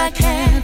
I can.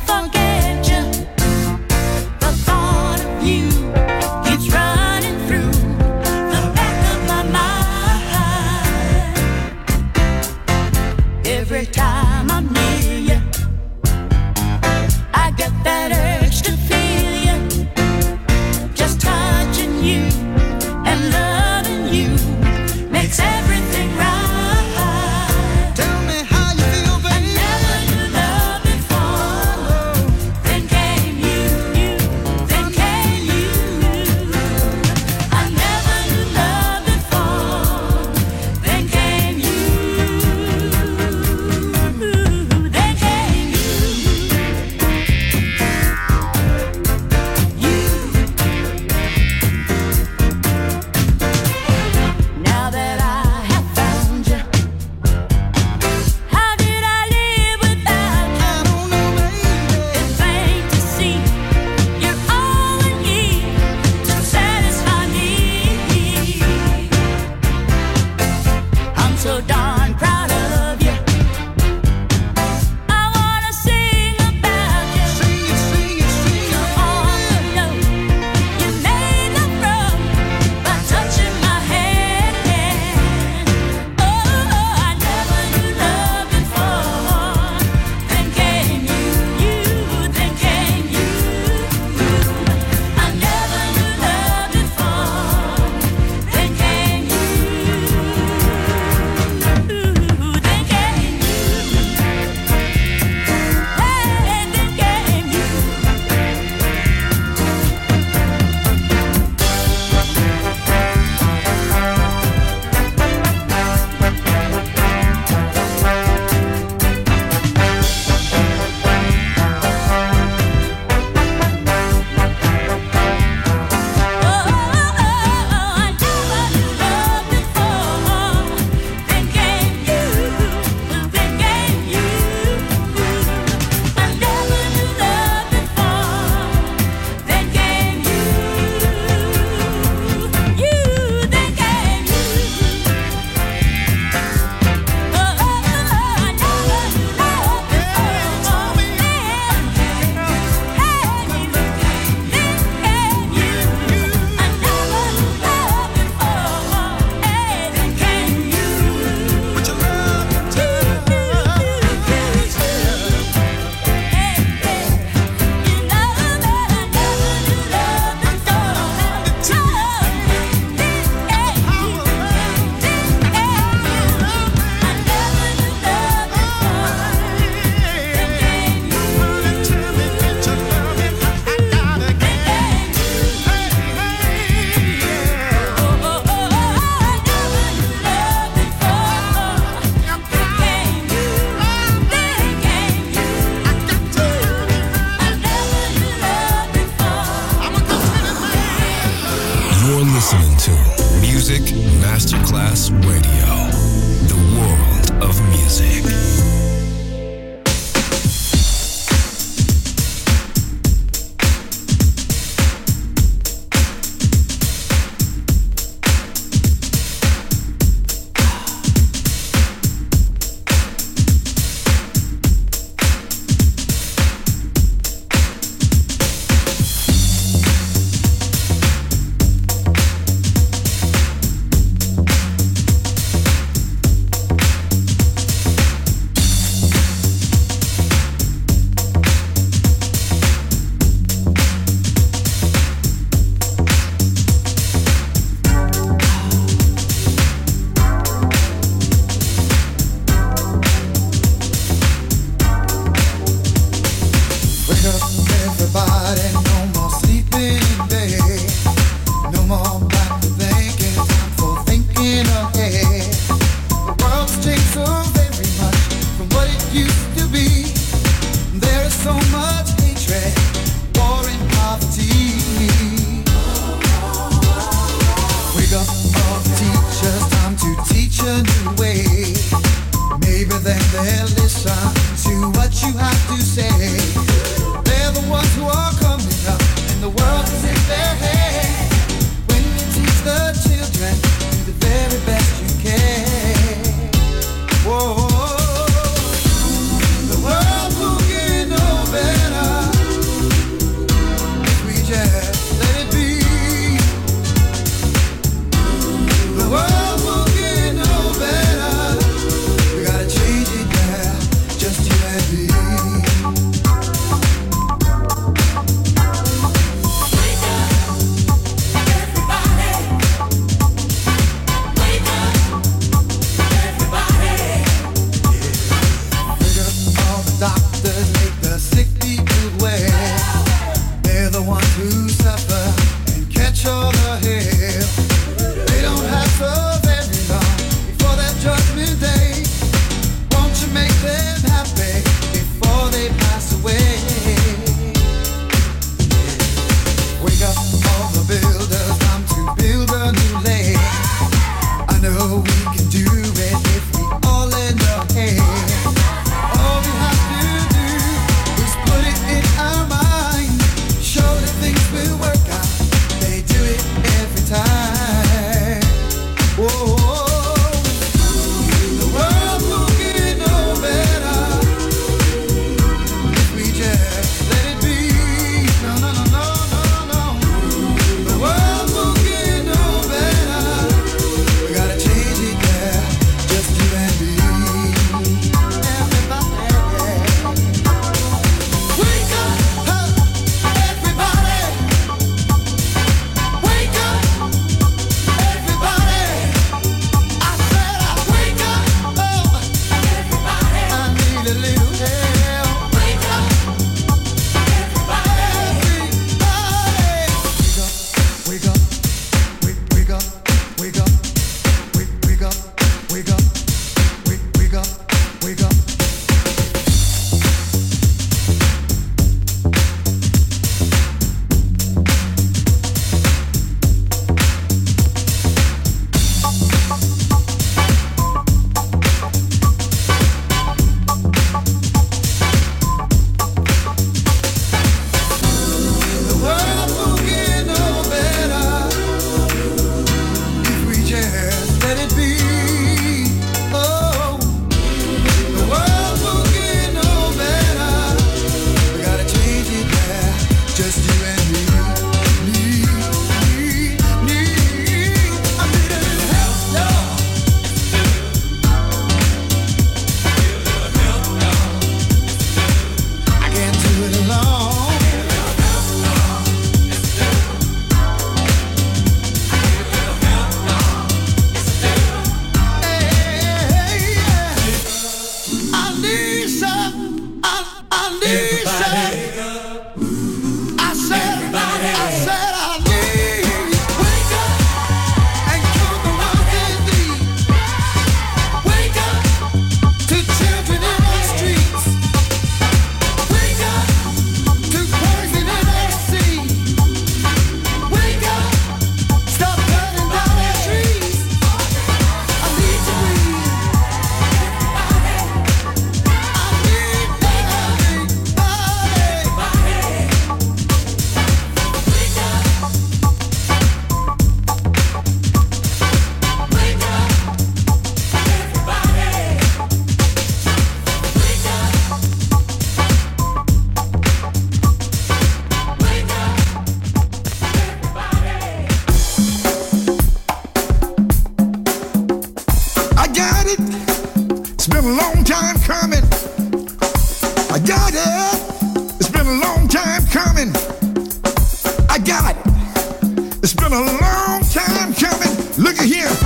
been a long time coming. Look at here.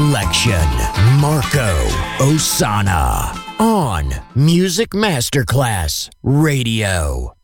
Selection. Marco Ossanna. On Music Masterclass Radio.